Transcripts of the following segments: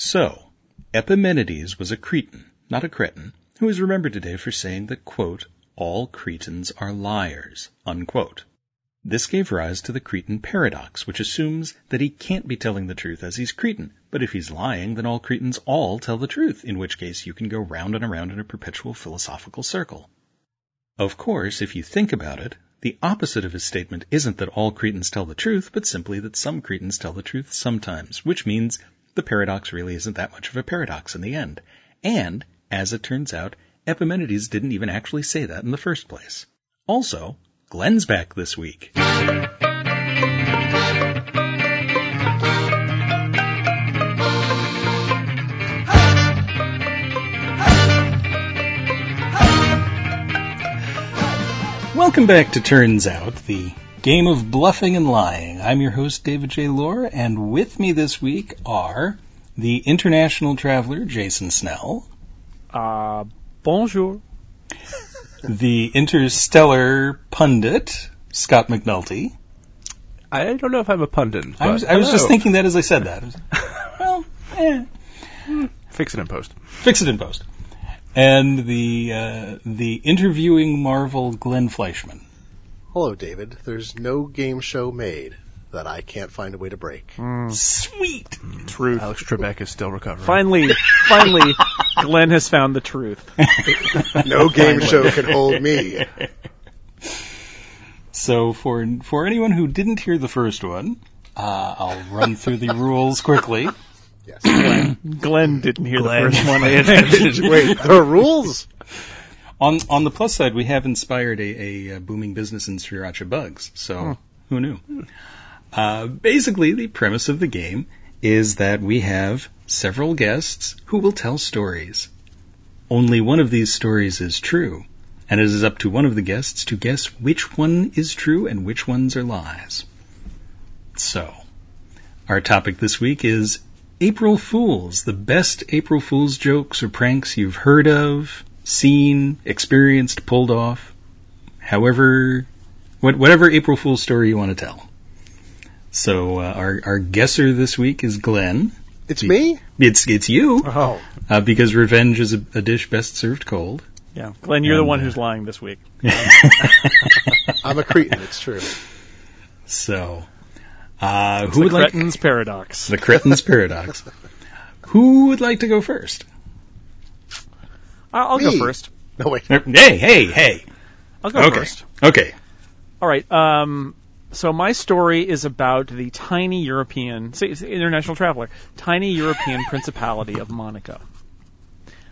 So, Epimenides was a Cretan, not a Cretan, who is remembered today for saying that, quote, all Cretans are liars, unquote. This gave rise to the Cretan paradox, which assumes that he can't be telling the truth as he's Cretan, but if he's lying, then all Cretans all tell the truth, in which case you can go round and around in a perpetual philosophical circle. Of course, if you think about it, the opposite of his statement isn't that all Cretans tell the truth, but simply that some Cretans tell the truth sometimes, which means the paradox really isn't that much of a paradox in the end. And, as it turns out, Epimenides didn't even actually say that in the first place. Also, Glenn's back this week. Welcome back to Turns Out, the game of bluffing and lying. I'm your host, David J. Loehr, and with me this week are the international traveler, Jason Snell. Uh, bonjour. the interstellar pundit, Scott McNulty. I don't know if I'm a pundit. I was, I was just thinking that as I said that. well, eh. Fix it in post. Fix it in post. And the uh, the interviewing Marvel Glenn Fleishman. Hello, David. There's no game show made that I can't find a way to break. Mm. Sweet. Truth. Alex Trebek is still recovering. Finally, finally, Glenn has found the truth. no game show can hold me. So for for anyone who didn't hear the first one, uh, I'll run through the rules quickly. Yes. Glenn, Glenn didn't hear Glenn. the first one. Wait, the rules? On on the plus side, we have inspired a, a, a booming business in Sriracha Bugs. So Hmm. who knew? Uh, basically, the premise of the game is that we have several guests who will tell stories. Only one of these stories is true, and it is up to one of the guests to guess which one is true and which ones are lies. So, our topic this week is April Fools, the best April Fools jokes or pranks you've heard of, seen, experienced, pulled off, however, what, whatever April Fool's story you want to tell. So uh, our our guesser this week is Glenn. It's me? It's it's you Oh. uh, because revenge is a, a dish best served cold. Yeah, Glenn, you're the one uh, who's lying this week. I'm a Cretan, it's true. So, uh, who the would like Cretin's paradox. the Cretin's paradox? Who would like to go first? I'll, I'll go first. No, wait. Hey, hey, hey. I'll go Okay. first. Okay. All right. Um, so my story is about the tiny European, see, it's international traveler, tiny European principality of Monaco.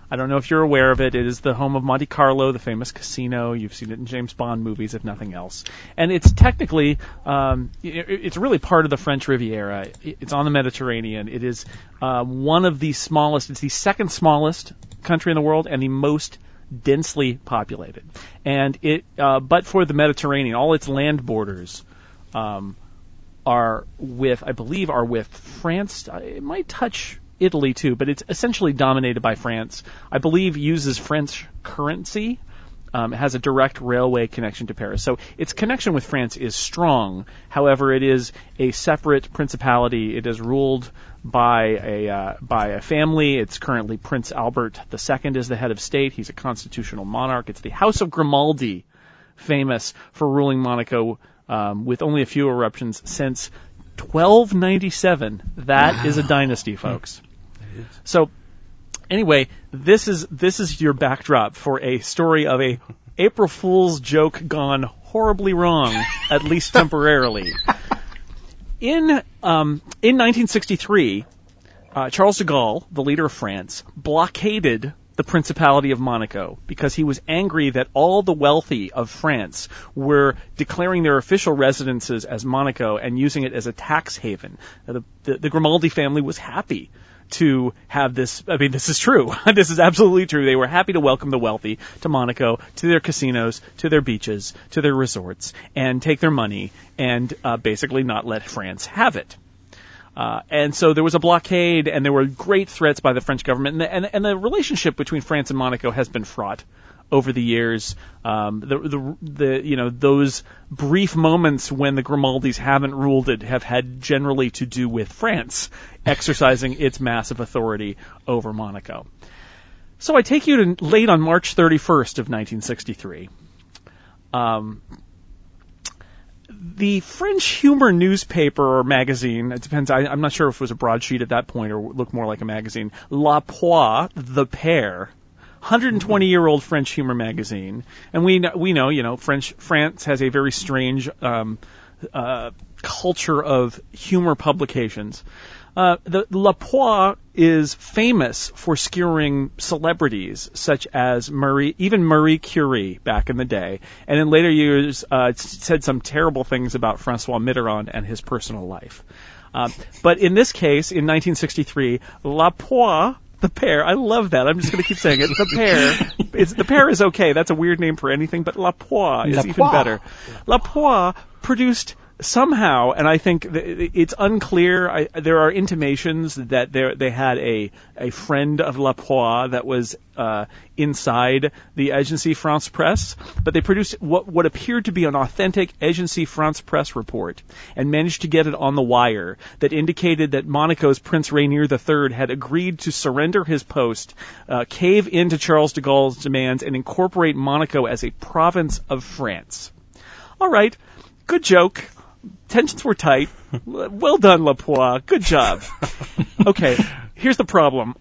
I don't know if you're aware of it. It is the home of Monte Carlo, the famous casino. You've seen it in James Bond movies, if nothing else. And it's technically, um, it, it's really part of the French Riviera. It- It's on the Mediterranean. It is uh, one of the smallest. It's the second smallest country in the world and the most densely populated. And it, uh, but for the Mediterranean, all its land borders um, are with, I believe, are with France. Uh, It might touch Italy too, but it's essentially dominated by France. I believe uses French currency. Um, has a direct railway connection to Paris, so its connection with France is strong. However, it is a separate principality. It is ruled by a uh, by a family. It's currently Prince Albert II is the head of state. He's a constitutional monarch. It's the House of Grimaldi, famous for ruling Monaco um, with only a few eruptions since 1297. That is a dynasty, folks. So, anyway, this is this is your backdrop for a story of a April Fool's joke gone horribly wrong, at least temporarily. In um, in 1963, uh, Charles de Gaulle, the leader of France, blockaded the Principality of Monaco because he was angry that all the wealthy of France were declaring their official residences as Monaco and using it as a tax haven. The, the, the Grimaldi family was happy to have this. I mean, this is true. this is absolutely true. They were happy to welcome the wealthy to Monaco, to their casinos, to their beaches, to their resorts, and take their money and uh, basically not let France have it. Uh, and so there was a blockade, and there were great threats by the French government, and the, and, and the relationship between France and Monaco has been fraught over the years. Um, the, the the you know those brief moments when the Grimaldis haven't ruled it have had generally to do with France exercising its massive authority over Monaco. So I take you to late on March 31st of 1963. Um, the French humor newspaper or magazine, it depends, I, I'm not sure if it was a broadsheet at that point or looked more like a magazine, La Poire, The Pair, 120 year old French humor magazine. And we know, we know, you know, French, France has a very strange, um, uh, culture of humor publications. Uh, the La Poire is famous for skewering celebrities such as Marie, even Marie Curie back in the day, and in later years uh, said some terrible things about Francois Mitterrand and his personal life. Uh, but in this case, in 1963, La Poire the pear. I love that. I'm just going to keep saying it. The pear. It's, the pear is okay. That's a weird name for anything, but La Poire is La even Poix. better. La Poire produced somehow, and I think th- it's unclear. I, there are intimations that they had a a friend of La Poire that was uh, inside the Agency France Presse, but they produced what what appeared to be an authentic Agency France Presse report and managed to get it on the wire that indicated that Monaco's Prince Rainier III had agreed to surrender his post, uh, cave into Charles de Gaulle's demands, and incorporate Monaco as a province of France. All right, good joke. Tensions were tight. Well done, La Poire. Good job. Okay, here's the problem.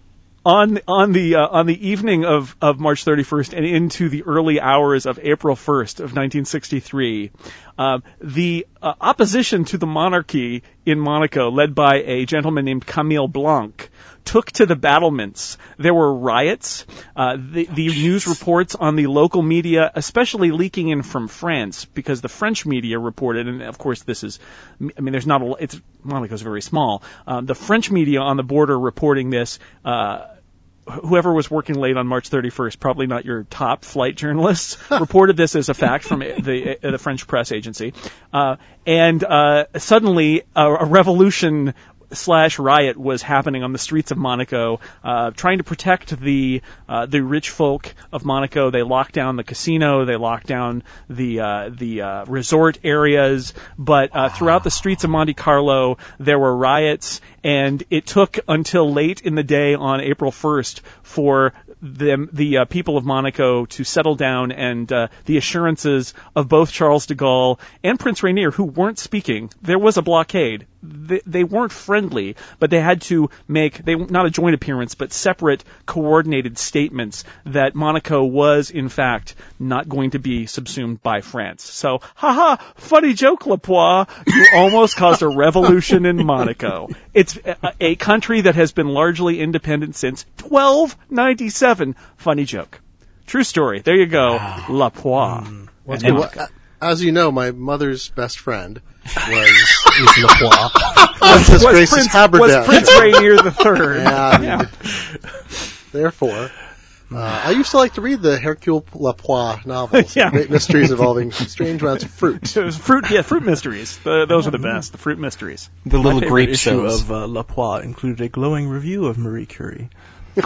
On on the uh, on the evening of, of March 31st and into the early hours of April 1st of 1963, um, the uh, opposition to the monarchy in Monaco, led by a gentleman named Camille Blanc, took to the battlements. There were riots. Uh, the, the news reports on the local media, especially leaking in from France, because the French media reported, and of course this is, I mean, there's not a, lot it's Monaco's very small. Um, the French media on the border reporting this. Uh, whoever was working late on March 31st, probably not your top flight journalists, reported this as a fact from the the French press agency, uh, and uh, suddenly a, a revolution slash riot was happening on the streets of Monaco, uh, trying to protect the uh, the rich folk of Monaco. They locked down the casino, they locked down the uh, the uh, resort areas, but uh, throughout the streets of Monte Carlo there were riots, and it took until late in the day on April 1st for them, the uh, people of Monaco to settle down and uh, the assurances of both Charles de Gaulle and Prince Rainier, who weren't speaking. There was a blockade. They, they weren't friendly, but they had to make they not a joint appearance, but separate, coordinated statements that Monaco was in fact not going to be subsumed by France. So, haha, funny joke, La Poire. You almost caused a revolution in Monaco. It's a, a country that has been largely independent since 1297. Funny joke. True story. There you go. Ah. La Poire. Hmm. Well, And- well, as you know, my mother's best friend was is Lapois. Princess was Grace's Prince, Haberdas. was Prince Rainier the Third. Yeah. Therefore, uh, I used to like to read the Hercule Lapois novels. Yeah. Great mysteries involving strange amounts of fruit. It was fruit, yeah, fruit mysteries. The, those are the best. The fruit mysteries. The little My favorite grape issue shows. of uh, La Poire included a glowing review of Marie Curie.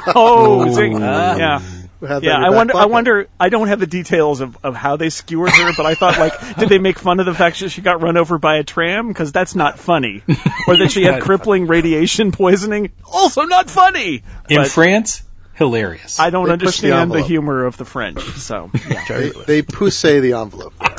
Oh, see, yeah, Who had that yeah. I your back wonder. I wonder. I don't have the details of, of how they skewered her, but I thought like, did they make fun of the fact that she got run over by a tram? Because that's not funny. or that she had crippling radiation poisoning? Also not funny. In But France, hilarious. I don't They pushed the understand the, humor of the French. So yeah. They, they pousse the envelope. there.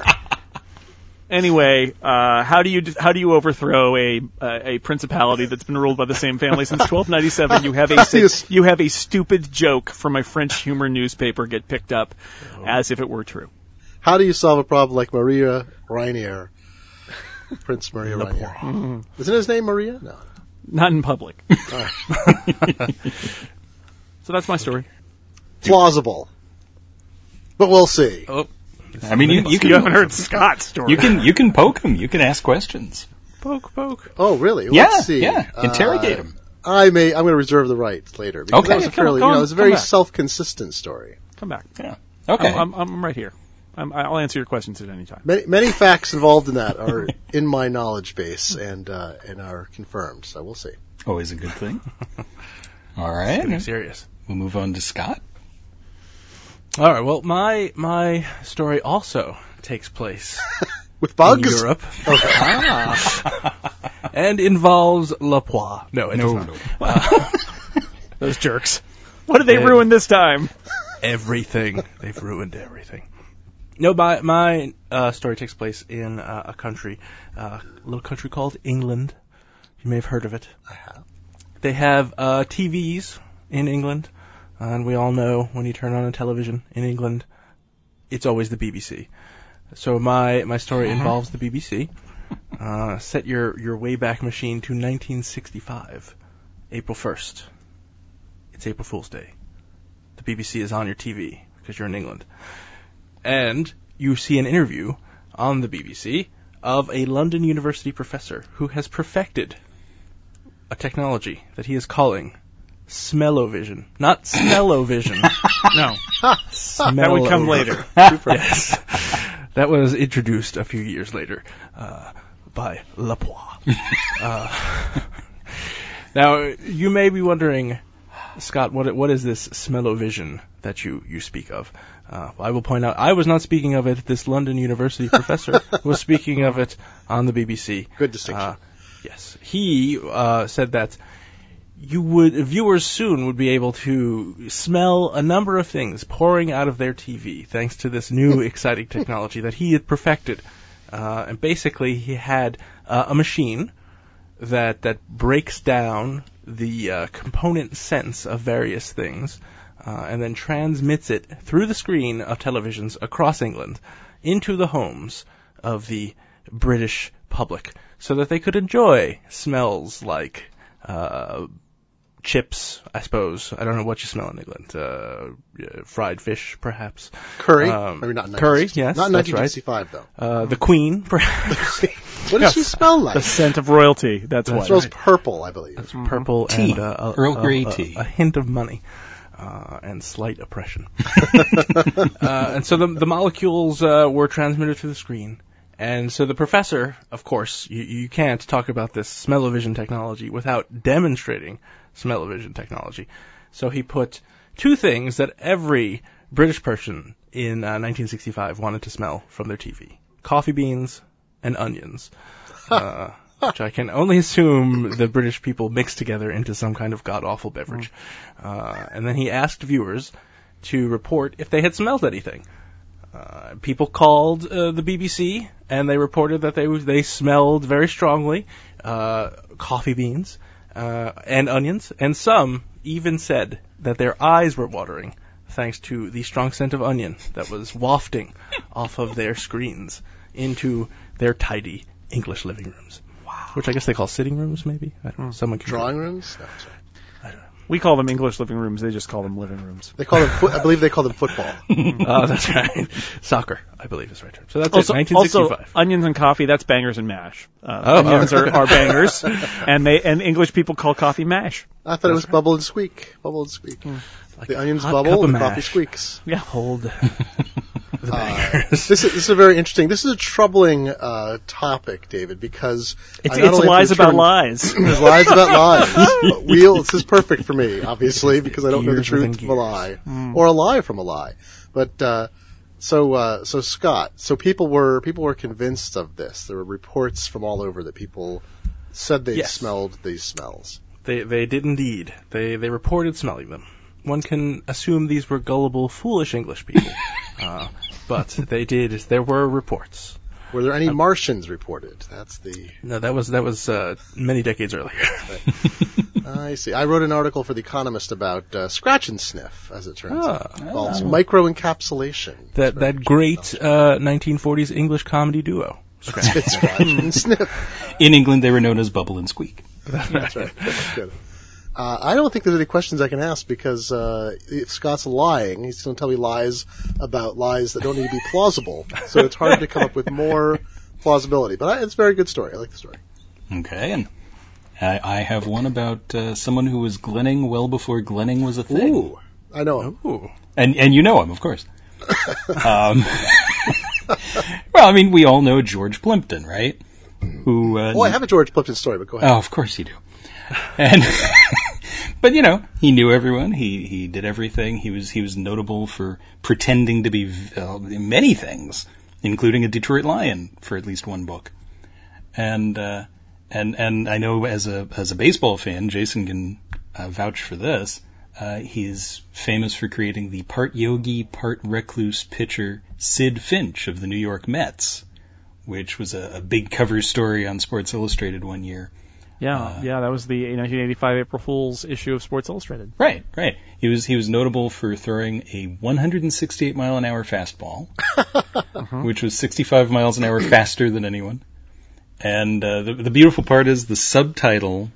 Anyway, uh, how do you how do you overthrow a uh, a principality that's been ruled by the same family since 1297? You have a you have a stupid joke from a French humor newspaper get picked up as if it were true. How do you solve a problem like Maria Rainier? Prince Maria Rainier. Isn't his name Maria? No. Not in public. so that's my story. Plausible. But we'll see. I mean, you, you You haven't heard Scott's story. you can you can poke him. You can ask questions. poke poke. Oh, really? Yeah, Let's see. yeah. Interrogate Uh, him. I may. I'm going to reserve the right later because Okay. that was a Come on, you know, on, it was a very self-consistent story. Come back. Yeah. Okay. I'm, I'm, I'm right here. I'm, I'll answer your questions at any time. Many, many facts involved in that are in my knowledge base and uh, and are confirmed. So we'll see. Always a good thing. All right. Getting right. serious. We'll move on to Scott. All right. Well, my my story also takes place With bugs in bugs? Europe and involves La Poire. No, it does No, not. no. Those jerks. What did they Yeah. ruin this time? everything. They've ruined everything. No, my my uh, story takes place in uh, a country, uh, a little country called England. You may have heard of it. I have. They have uh, TVs in England, and we all know when you turn on a television in England, it's always the BBC. So my my story involves the BBC. Uh, set your your wayback machine to 1965, April 1st. It's April Fool's Day. The BBC is on your TV because you're in England, and you see an interview on the BBC of a London University professor who has perfected a technology that he is calling Smellovision. Not Smellovision. No, that would come later. yes. That was introduced a few years later uh, by La Poire. uh, now, you may be wondering, Scott, what what is this Smellovision that you, you speak of? Uh, I will point out, I was not speaking of it. This London University professor was speaking of it on the BBC. Good distinction. Uh, yes, he uh, said that you would viewers soon would be able to smell a number of things pouring out of their TV thanks to this new exciting technology that he had perfected. Uh, and basically, he had uh, a machine that that breaks down the uh, component sense of various things, uh, and then transmits it through the screen of televisions across England into the homes of the British public, so that they could enjoy smells like uh, chips, I suppose. I don't know what you smell in England. Uh, yeah, fried fish, perhaps. Curry. Um, I mean, not in curry, 1960 yes, Not in that's right. 1965, though. Uh, the Queen, perhaps. What does she smell like? The scent of royalty. That's, It what. smells purple, I believe. purple Tea. and uh, a, Earl Grey a- tea. A, hint of money. Uh, and slight oppression. uh, and so the, the molecules uh, were transmitted through the screen. And so the professor, of course, you, you can't talk about this smell-o-vision technology without demonstrating smell-o-vision technology. So he put two things that every British person in uh, 1965 wanted to smell from their TV: coffee beans and onions. Uh, which I can only assume the British people mixed together into some kind of god awful beverage. Uh, and then he asked viewers to report if they had smelled anything. Uh, people called uh, the BBC and they reported that they they smelled very strongly uh, coffee beans uh, and onions, and some even said that their eyes were watering thanks to the strong scent of onion that was wafting off of their screens into their tidy English living rooms. Wow. Which I guess they call sitting rooms, maybe. I don't know. Someone can Drawing rooms? No, sorry. We call them English living rooms. They just call them living rooms. They call them. Fo- I believe they call them football. Oh, that's right. Soccer, I believe is the right term. So that's Also, it. also, 1965. onions and coffee. That's bangers and mash. Uh, Oh, onions oh. are, are bangers, and they and English people call coffee mash. I thought it was bubble and squeak. Bubble and squeak. Like The onions bubble and the coffee mash. squeaks. Hold the Uh, bangers. this is this is a very interesting. This is a troubling uh, topic, David, because It's, it's lies to about lies. There's lies about lies. But Wheel, this is perfect for me, obviously, because I don't know the truth from a gears. lie, or a lie from a lie. But uh, so uh, so Scott, so people were people were convinced of this. There were reports from all over that people said they Yes. smelled these smells. They they did indeed. They they reported smelling them. One can assume these were gullible, foolish English people, uh, but they did. There were reports. Were there any Martians reported? That's the. No, that was that was uh, many decades earlier. I see. I wrote an article for The Economist about uh, scratch and sniff, as it turns Ah. out. Called microencapsulation. that that great uh, 1940s English comedy duo. It's scratch and sniff. In England, they were known as Bubble and Squeak. That's right. That's good. Uh, I don't think there's any questions I can ask because uh, if Scott's lying, he's going to tell me lies about lies that don't need to be plausible. So it's hard to come up with more plausibility. But I, it's a very good story. I like the story. Okay, and I, I have one about uh, someone who was glenning well before glenning was a thing. Ooh, I know him. Ooh. And and you know him, of course. um, well, I mean, we all know George Plimpton, right? Who? Uh, Oh, I have a George Plimpton story, but go ahead. Oh, of course you do. And But you know, he knew everyone. He he did everything. He was he was notable for pretending to be uh, many things, including a Detroit Lion for at least one book. And uh, and and I know as a as a baseball fan, Jason can uh, vouch for this. Uh, he's famous for creating the part yogi, part recluse pitcher Sid Finch of the New York Mets, which was a, a big cover story on Sports Illustrated one year. Yeah, Uh, yeah, that was the 1985 April Fool's issue of Sports Illustrated. Right, right. He was he was notable for throwing a 168 mile an hour fastball, which was 65 miles an hour faster than anyone. And uh, the, the beautiful part is the subtitle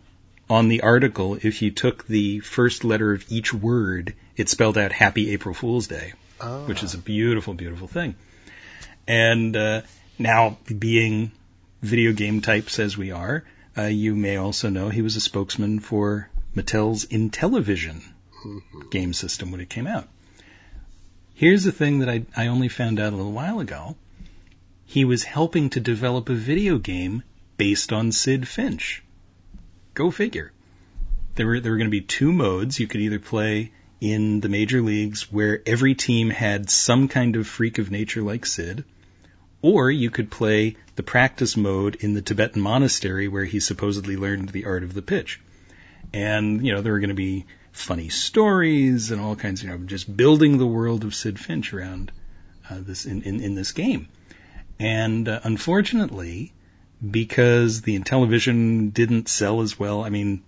on the article. If you took the first letter of each word, it spelled out "Happy April Fool's Day," Ah. which is a beautiful, beautiful thing. And uh, now, being video game types as we are, uh, you may also know he was a spokesman for Mattel's Intellivision game system when it came out. Here's the thing that I, I only found out a little while ago. He was helping to develop a video game based on Sid Finch. Go figure. There were there were going to be two modes. You could either play in the major leagues where every team had some kind of freak of nature like Sid, or you could play the practice mode in the Tibetan monastery where he supposedly learned the art of the pitch. And, you know, there were going to be funny stories and all kinds, you know, just building the world of Sid Finch around uh, this in, in, in this game. And uh, unfortunately, because the Intellivision didn't sell as well, I mean,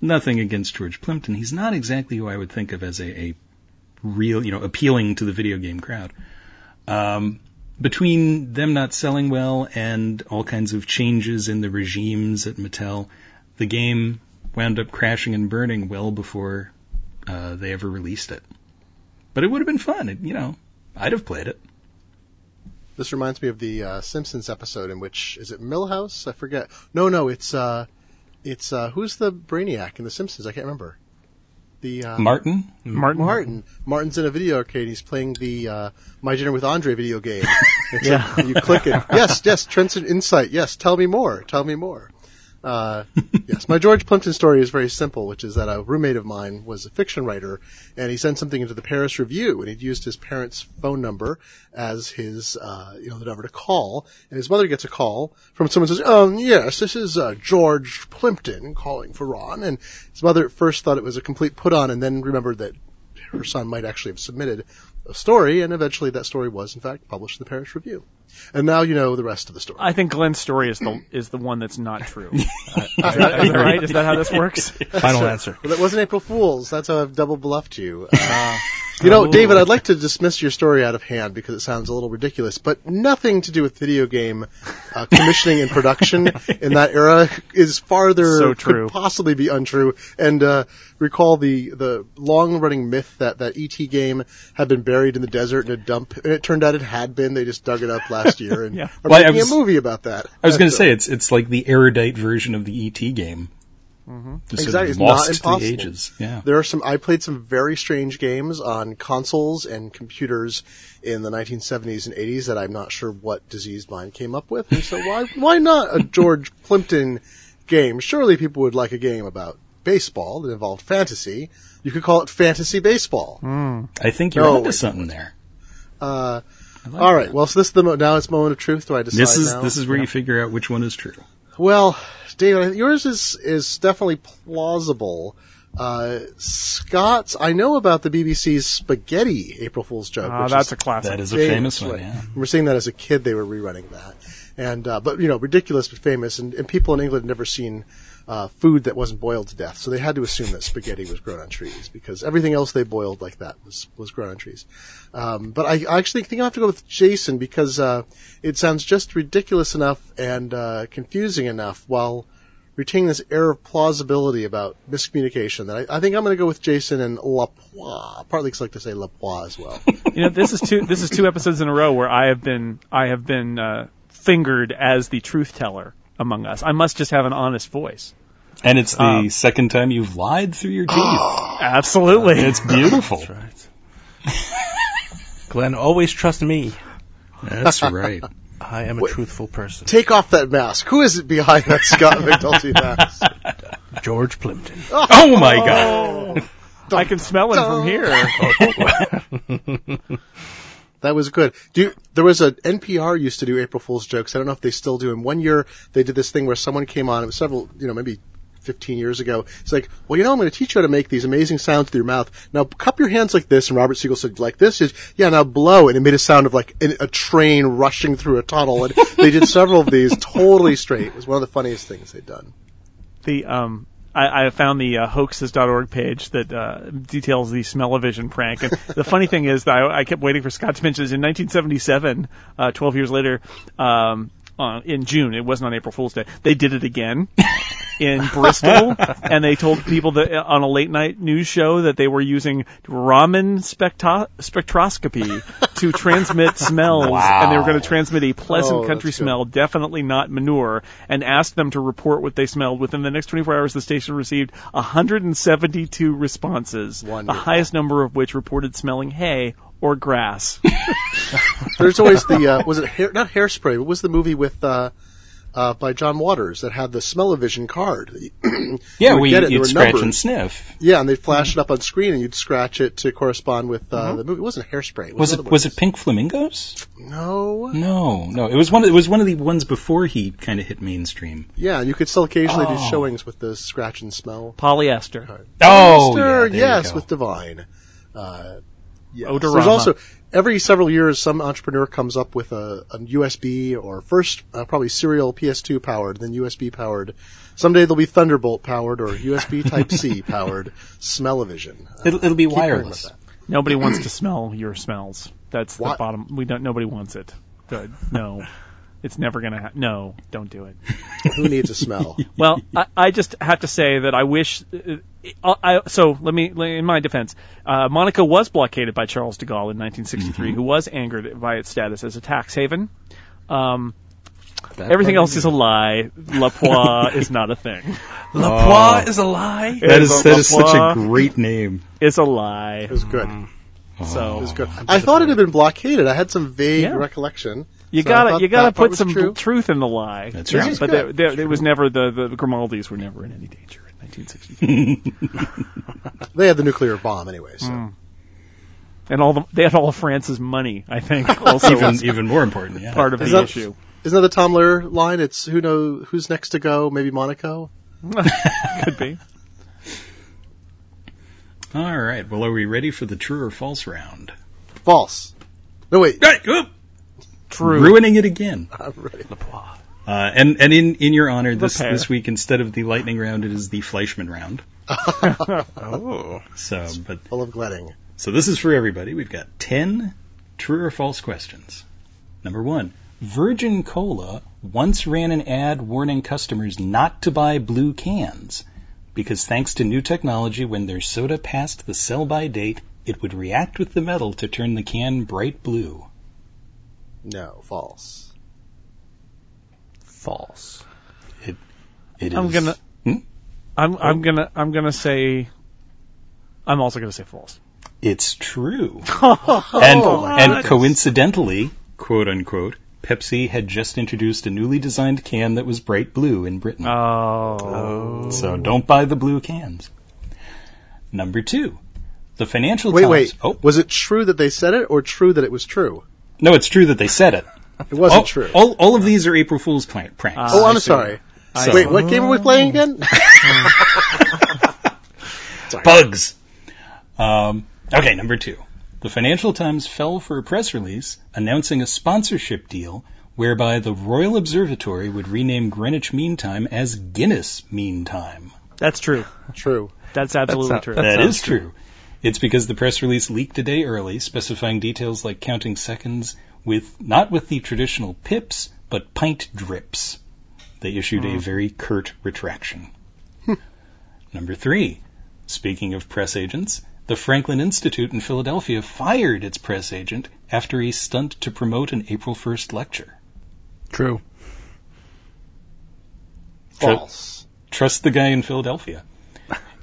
nothing against George Plimpton. He's not exactly who I would think of as a, a real, you know, appealing to the video game crowd. Um, between them not selling well and all kinds of changes in the regimes at Mattel, the game wound up crashing and burning well before uh, they ever released it. But it would have been fun. It, you know, I'd have played it. This reminds me of the uh, Simpsons episode in which is it Milhouse? I forget. No, no, it's uh, it's uh, who's the Brainiac in the Simpsons? I can't remember. The uh, Martin? Martin. Martin. Martin's in a video arcade. He's playing the uh, My Dinner with Andre video game. It's Yeah. like, you click it. Yes, yes. Trenton Insight. Yes. Tell me more. Tell me more. Uh, yes, my George Plimpton story is very simple, which is that a roommate of mine was a fiction writer, and he sent something into the Paris Review, and he'd used his parents' phone number as his, uh, you know, the number to call, and his mother gets a call from someone who says, um, yes, this is uh, George Plimpton calling for Ron, and his mother at first thought it was a complete put-on, and then remembered that her son might actually have submitted a story, and eventually that story was, in fact, published in the Paris Review. And now you know the rest of the story. I think Glenn's story is the is the one that's not true. Uh, is, that, is that right? Is that how this works? Final answer. Well, that wasn't April Fool's. That's how I've double bluffed you. Uh, you know, David, I'd like to dismiss your story out of hand because it sounds a little ridiculous, but nothing to do with video game uh, commissioning and production in that era is farther So true. could possibly be untrue. And uh, recall the the long running myth that that ET game had been buried in the desert in a dump, and it turned out it had been. They just dug it up last year and Yeah. are Well, making was- a movie about that. I was going to say it's it's like the erudite version of the ET game. Mm-hmm. Sort Exactly, it's lost not impossible. ages. Yeah. There are some. I played some very strange games on consoles and computers in the 1970s and 80s that I'm not sure what diseased mind came up with. And so why why not a George Plimpton game? Surely people would like a game about baseball that involved fantasy. You could call it fantasy baseball. I think you're No, onto wait, something there. Uh, like all right. that. Well, so this is the mo- now it's moment of truth. Do I decide This is now? this is where you figure out which one is true. Well, David, yours is is definitely plausible. Uh, Scott's, I know about the BBC's spaghetti April Fool's joke. Uh, that's is a classic. That is a famous, famous one. Yeah. We're seeing that as a kid; they were rerunning that, and uh, but you know, ridiculous but famous. And, and people in England had never seen uh, food that wasn't boiled to death, so they had to assume that spaghetti was grown on trees because everything else they boiled like that was was grown on trees. Um, but I, I actually think I have to go with Jason because uh, it sounds just ridiculous enough and uh, confusing enough while retaining this air of plausibility about miscommunication that I, I think I'm going to go with Jason and La Poire. Partly because I like to say La Poire as well. You know, this is two this is two episodes in a row where I have been I have been uh, fingered as the truth teller among us. I must just have an honest voice. And it's the Um, second time you've lied through your teeth. Absolutely. it's beautiful. That's right. Glenn, always trust me. That's right. I am a Wait. truthful person. Take off that mask. Who is it behind that Scott McNulty mask? George Plimpton. Oh my god. I can smell him from here. That was good. Do you, there was a NPR used to do April Fool's jokes. I don't know if they still do. And one year they did this thing where someone came on. It was several, you know, maybe 15 years ago. It's like, well, you know, I'm going to teach you how to make these amazing sounds with your mouth. Now, cup your hands like this. And Robert Siegel said, like this is, yeah, now blow. And it made a sound of like a, a train rushing through a tunnel. And they did several of these totally straight. It was one of the funniest things they'd done. The um, I, I found the uh, hoaxes.org page that uh, details the smell-o-vision prank. And the funny thing is that I, I kept waiting for Scott to mention this in 1977, uh, 12 years later, um, uh, in June. It wasn't on April Fool's Day. They did it again in Bristol, and they told people that uh, on a late night news show that they were using Raman specto- spectroscopy to transmit smells, Wow. and they were going to transmit a pleasant Oh, country smell, definitely not manure, and asked them to report what they smelled. Within the next 24 hours, the station received 172 responses, the highest number of which reported smelling hay or grass. There's always the, uh, was it hair, not hairspray, What was the movie with, uh, uh, by John Waters that had the smell-o-vision card. Yeah, we get it. You'd scratch numbers. and sniff. Yeah, and they'd flash it up on screen, and you'd scratch it to correspond with uh, the movie. It wasn't hairspray. Was it was it Pink Flamingos? No. No, no. It was one. Of, it was one of the ones before he kind of hit mainstream. Yeah, and you could still occasionally do Oh. showings with the scratch and smell. Polyester. Oh, Stir, yeah, yes, with Divine. Uh, yes. Odorama. There's also every several years some entrepreneur comes up with a, a USB or first uh, probably serial PS2 powered, then USB powered. Someday they'll be Thunderbolt powered or USB Type C powered Smell-O-Vision. Uh, It'll, it'll be keep hearing about wireless. Nobody wants to smell your smells. That's the bottom. We don't. Nobody wants it. Good. No, it's never gonna. Ha- no, don't do it. Who needs a smell? Well, I, I just have to say that I wish. Uh, I, so let me, in my defense, uh, Monaco was blockaded by Charles de Gaulle in 1963, who was angered by its status as a tax haven. Um, everything else is a lie. La Poire is not a thing. La Oh. Poix is a lie. That is that is such a great name. It's a lie. It was good. So It was good. I thought it had been blockaded. I had some vague Yeah. recollection. You So gotta you gotta put some true. truth in the lie. That's Yeah, right. But there, there, it was never the the Grimaldis were never in any danger in 1963, They had the nuclear bomb anyway. So Mm. and all the they had all of France's money. I think also Even was even more important. Yeah. part of Is the that- issue. isn't that the Tom Lehrer line? It's who know who's next to go? Maybe Monaco. Could be. All right. Well, are we ready for the true or false round? False. No wait. Right. Oop. True. Ruining it again. I'm ready. La Poire. Uh, and and in in your honor, this Repair. this week instead of the lightning round, it is the Fleishman round. Oh. So, but Full of glenning. so this is for everybody. We've got ten true or false questions. Number one. Virgin Cola once ran an ad warning customers not to buy blue cans because thanks to new technology, when their soda passed the sell-by date, it would react with the metal to turn the can bright blue. No, false. False. It I'm is- gonna. Hmm? I'm I'm gonna I'm gonna say. I'm also gonna say false. It's true. Oh, and my and coincidentally, quote unquote, Pepsi had just introduced a newly designed can that was bright blue in Britain. Oh. So don't buy the blue cans. Number two, the Financial Wait, Times. wait. Oh Was it true that they said it, or true that it was true? No, it's true that they said it. It wasn't all, true. All, all of these are April Fool's prank, pranks. Ah. oh, I I'm sorry. I Wait, what game are we playing again? Bugs. Um, okay, number two. The Financial Times fell for a press release announcing a sponsorship deal whereby the Royal Observatory would rename Greenwich Mean Time as Guinness Mean Time. That's true. True. That's absolutely not- true. That That sounds is true. It's because the press release leaked a day early, specifying details like counting seconds with not with the traditional pips, but pint drips. They issued a hmm. very curt retraction. Hmm. Number three. Speaking of press agents, the Franklin Institute in Philadelphia fired its press agent after a stunt to promote an April 1st lecture. True. False. Trust the guy in Philadelphia.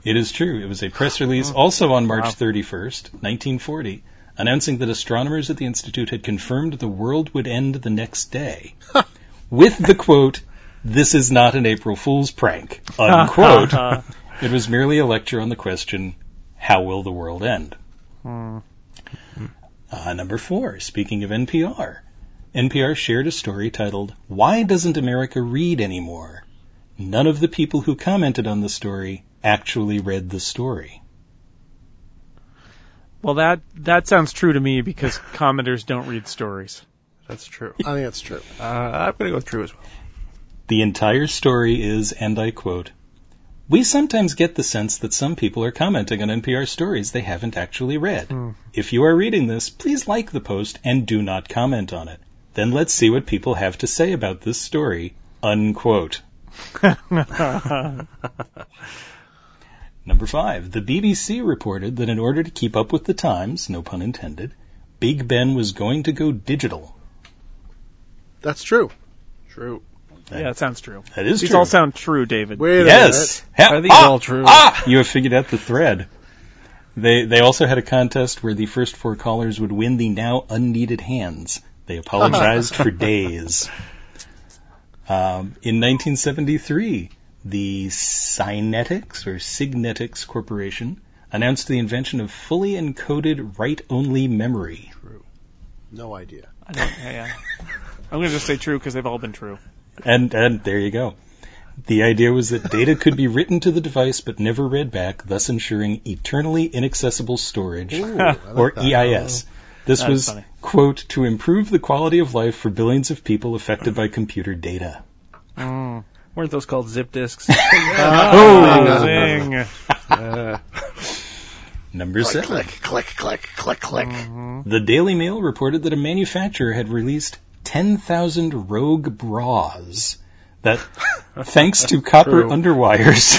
It is true. It was a press release also on March Wow. 31st, 1940, announcing that astronomers at the Institute had confirmed the world would end the next day. with the quote, This is not an April Fool's prank. Unquote. it was merely a lecture on the question, how will the world end? Hmm. Uh, number four, speaking of NPR. NPR shared a story titled, Why Doesn't America Read Anymore? None of the people who commented on the story actually read the story. Well, that that sounds true to me because commenters don't read stories. That's true. I think that's true. Uh, I'm going to go true as well. The entire story is, and I quote, We sometimes get the sense that some people are commenting on NPR stories they haven't actually read. If you are reading this, please like the post and do not comment on it. Then let's see what people have to say about this story. Unquote. Number five, the BBC reported that in order to keep up with the times, no pun intended, Big Ben was going to go digital. That's true. True. yeah, it sounds true. That is true. These true. all sound true, David. Wait Yes. Ha- Are these ah! all true? Ah! You have figured out the thread. They they also had a contest where the first four callers would win the now unneeded hands. They apologized for days. Um, in 1973, the Synetics or Signetics Corporation announced the invention of fully encoded write-only memory. True. No idea. I don't, yeah, yeah. I'm going to just say true because they've all been true. And and there you go. The idea was that data could be written to the device but never read back, thus ensuring eternally inaccessible storage, Ooh, I like or. EIS. This That is was, funny. quote, to improve the quality of life for billions of people affected by computer data. Mm. Weren't those called zip disks? Oh, zing. Uh, Number Click, seven. click, click, click, click, click. The Daily Mail reported that a manufacturer had released 10,000 rogue bras that, thanks to copper True. underwires,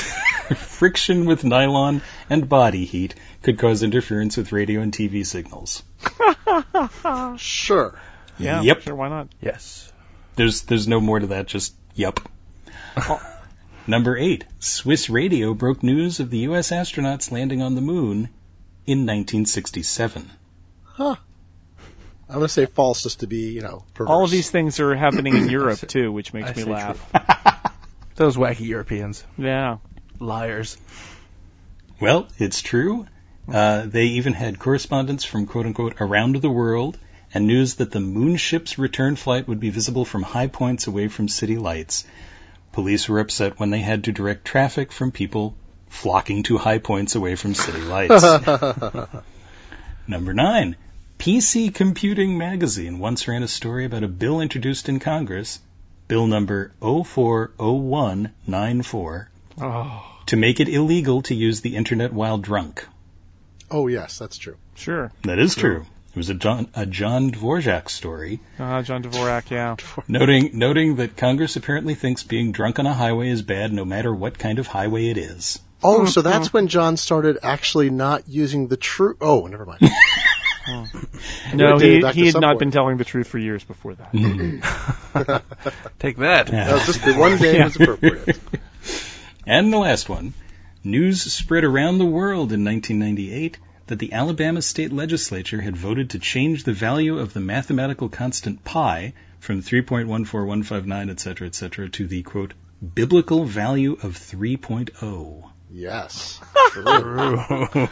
friction with nylon, and body heat, could cause interference with radio and TV signals. Sure. Yeah, Yep. sure, why not? yes. There's there's no more to that. Just yup. Number eight, Swiss radio broke news of the U.S. astronauts landing on the moon in 1967. Huh. I'm going to say false just to be, you know, perverse. All of these things are happening in Europe too, which makes I me laugh. Those wacky Europeans. Yeah. Liars. Well, it's true. Uh, they even had correspondence from quote unquote around the world and news that the moon ship's return flight would be visible from high points away from city lights. Police were upset when they had to direct traffic from people flocking to high points away from city lights. Number nine, PC Computing Magazine once ran a story about a bill introduced in Congress, bill number 040194, Oh, to make it illegal to use the internet while drunk. Oh, yes, that's true. sure. That is true. It was a John, a John Dvorak story, Uh, John Dvorak, yeah. noting noting that Congress apparently thinks being drunk on a highway is bad, no matter what kind of highway it is. Oh, so that's when John started actually not using the true. Oh, never mind. No, he, he had not Subway. been telling the truth for years before that. Take that. That was just the one day was appropriate. And the last one. News spread around the world in 1998 that the Alabama state legislature had voted to change the value of the mathematical constant pi from 3.14159, etc., etc., to the quote, biblical value of oh." 3.0. Yes.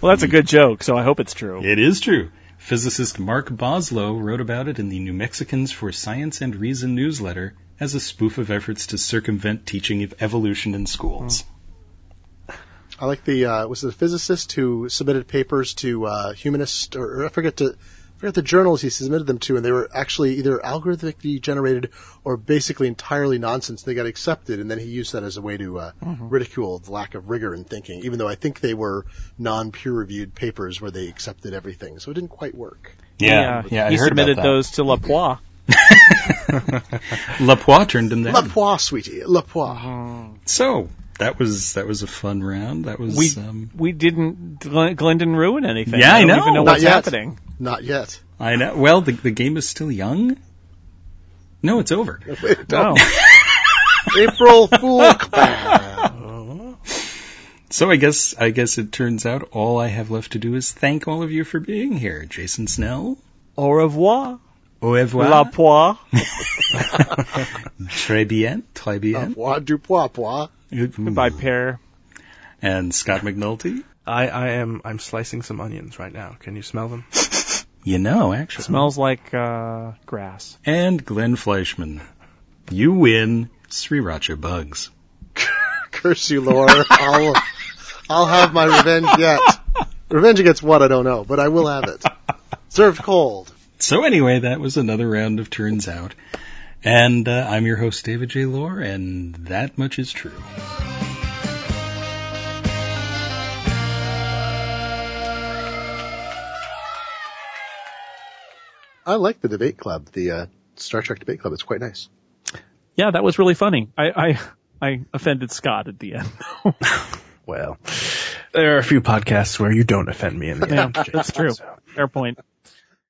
Well, that's a good joke, so I hope it's true. It is true. Physicist Mark Boslough wrote about it in the New Mexicans for Science and Reason newsletter as a spoof of efforts to circumvent teaching of evolution in schools. Hmm. I like the uh, was it a physicist who submitted papers to uh, humanist or, or I forget to I forget the journals he submitted them to, and they were actually either algorithmically generated or basically entirely nonsense. They got accepted, and then he used that as a way to uh, ridicule the lack of rigor in thinking. Even though I think they were non-peer-reviewed papers where they accepted everything, so it didn't quite work. Yeah, yeah, I he submitted those to La Poire. La Poire turned them down. La Poire, sweetie, La Poire. So that was that was a fun round. That was We um, we didn't Glen, Glenn didn't ruin anything. Yeah, I don't know. even know Not what's yet. happening. Not yet. I know. Well, the the game is still young. No, it's over. No. April Fool. So I guess I guess it turns out all I have left to do is thank all of you for being here. Jason Snell, Au revoir. Au revoir. La poire. Très bien. Très bien. Pois du pois pois. Goodbye, pear. And Scott McNulty. I, I am I'm slicing some onions right now. Can you smell them? You know, actually. Smells like uh, grass. And Glenn Fleishman. You win Sriracha Bugs. Curse you, Loehr. I'll, I'll have my revenge yet. Revenge against what, I don't know, but I will have it. Served cold. So anyway, that was another round of Turns Out. And uh, I'm your host, David J. Loehr, and that much is true. I like the debate club, the uh, Star Trek debate club. It's quite nice. Yeah, that was really funny. I I, I offended Scott at the end. Well, there are a few podcasts where you don't offend me in the yeah, end. that's true. Fair point.